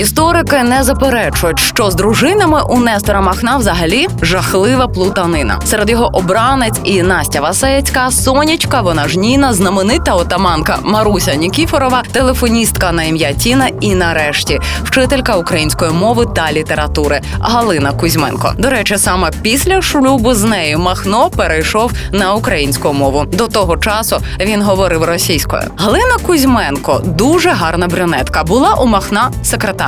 Історики не заперечують, що з дружинами у Нестора Махна взагалі жахлива плутанина. Серед його обранець і Настя Васецька, Сонячка, вона ж Ніна, знаменита отаманка Маруся Нікіфорова, телефоністка на ім'я Тіна і нарешті вчителька української мови та літератури Галина Кузьменко. До речі, саме після шлюбу з нею Махно перейшов на українську мову. До того часу він говорив російською. Галина Кузьменко дуже гарна брюнетка. Була у Махна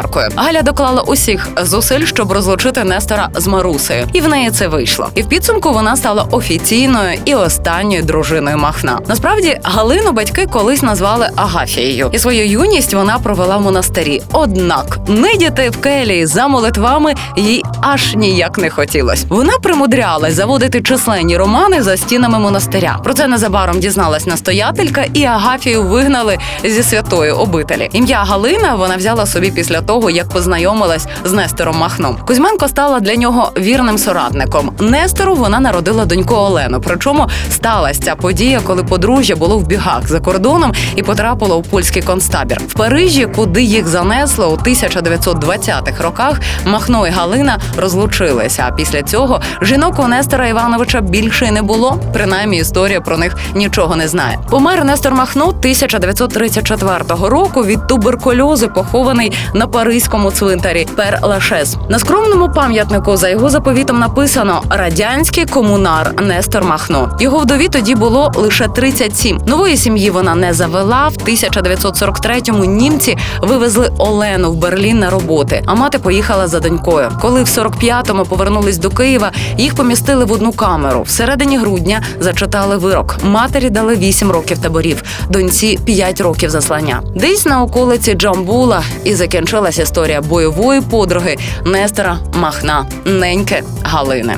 секретаркою. Галя доклала усіх зусиль, щоб розлучити Нестора з Марусею, і в неї це вийшло. І в підсумку вона стала офіційною і останньою дружиною Махна. Насправді Галину батьки колись назвали Агафією, і свою юність вона провела в монастирі. Однак нидіти в келії за молитвами їй аж ніяк не хотілось. Вона примудрялась заводити численні романи за стінами монастиря. Про це незабаром дізналась настоятелька, і Агафію вигнали зі святої обителі. Ім'я Галина вона взяла собі після того, як познайомилась з Нестором Махном. Кузьменко стала для нього вірним соратником. Нестору вона народила доньку Олену. Причому сталася ця подія, коли подружжя було в бігах за кордоном і потрапило у польський концтабір. В Парижі, куди їх занесло у 1920-х роках, Махно і Галина розлучилися. А після цього жінок у Нестора Івановича більше не було. Принаймні, історія про них нічого не знає. Помер Нестор Махно 1934 року від туберкульозу, похований на паризькому цвинтарі Пер Лашес. На скромному пам'ятнику за його заповітом написано радянський комунар Нестор Махно. Його вдові тоді було лише 37. Нової сім'ї вона не завела. В 1943-му німці вивезли Олену в Берлін на роботи. А мати поїхала за донькою. Коли в 45-му повернулись до Києва, їх помістили в одну камеру. Всередині грудня зачитали вирок. Матері дали 8 років таборів, доньці 5 років заслання. Десь на околиці Джамбула і закінчилась історія бойової подруги Нестора Махна, неньки Галини.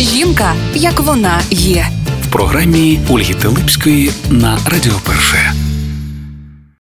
Жінка, як вона є. В програмі Ольги Телипської на Радіо Перше.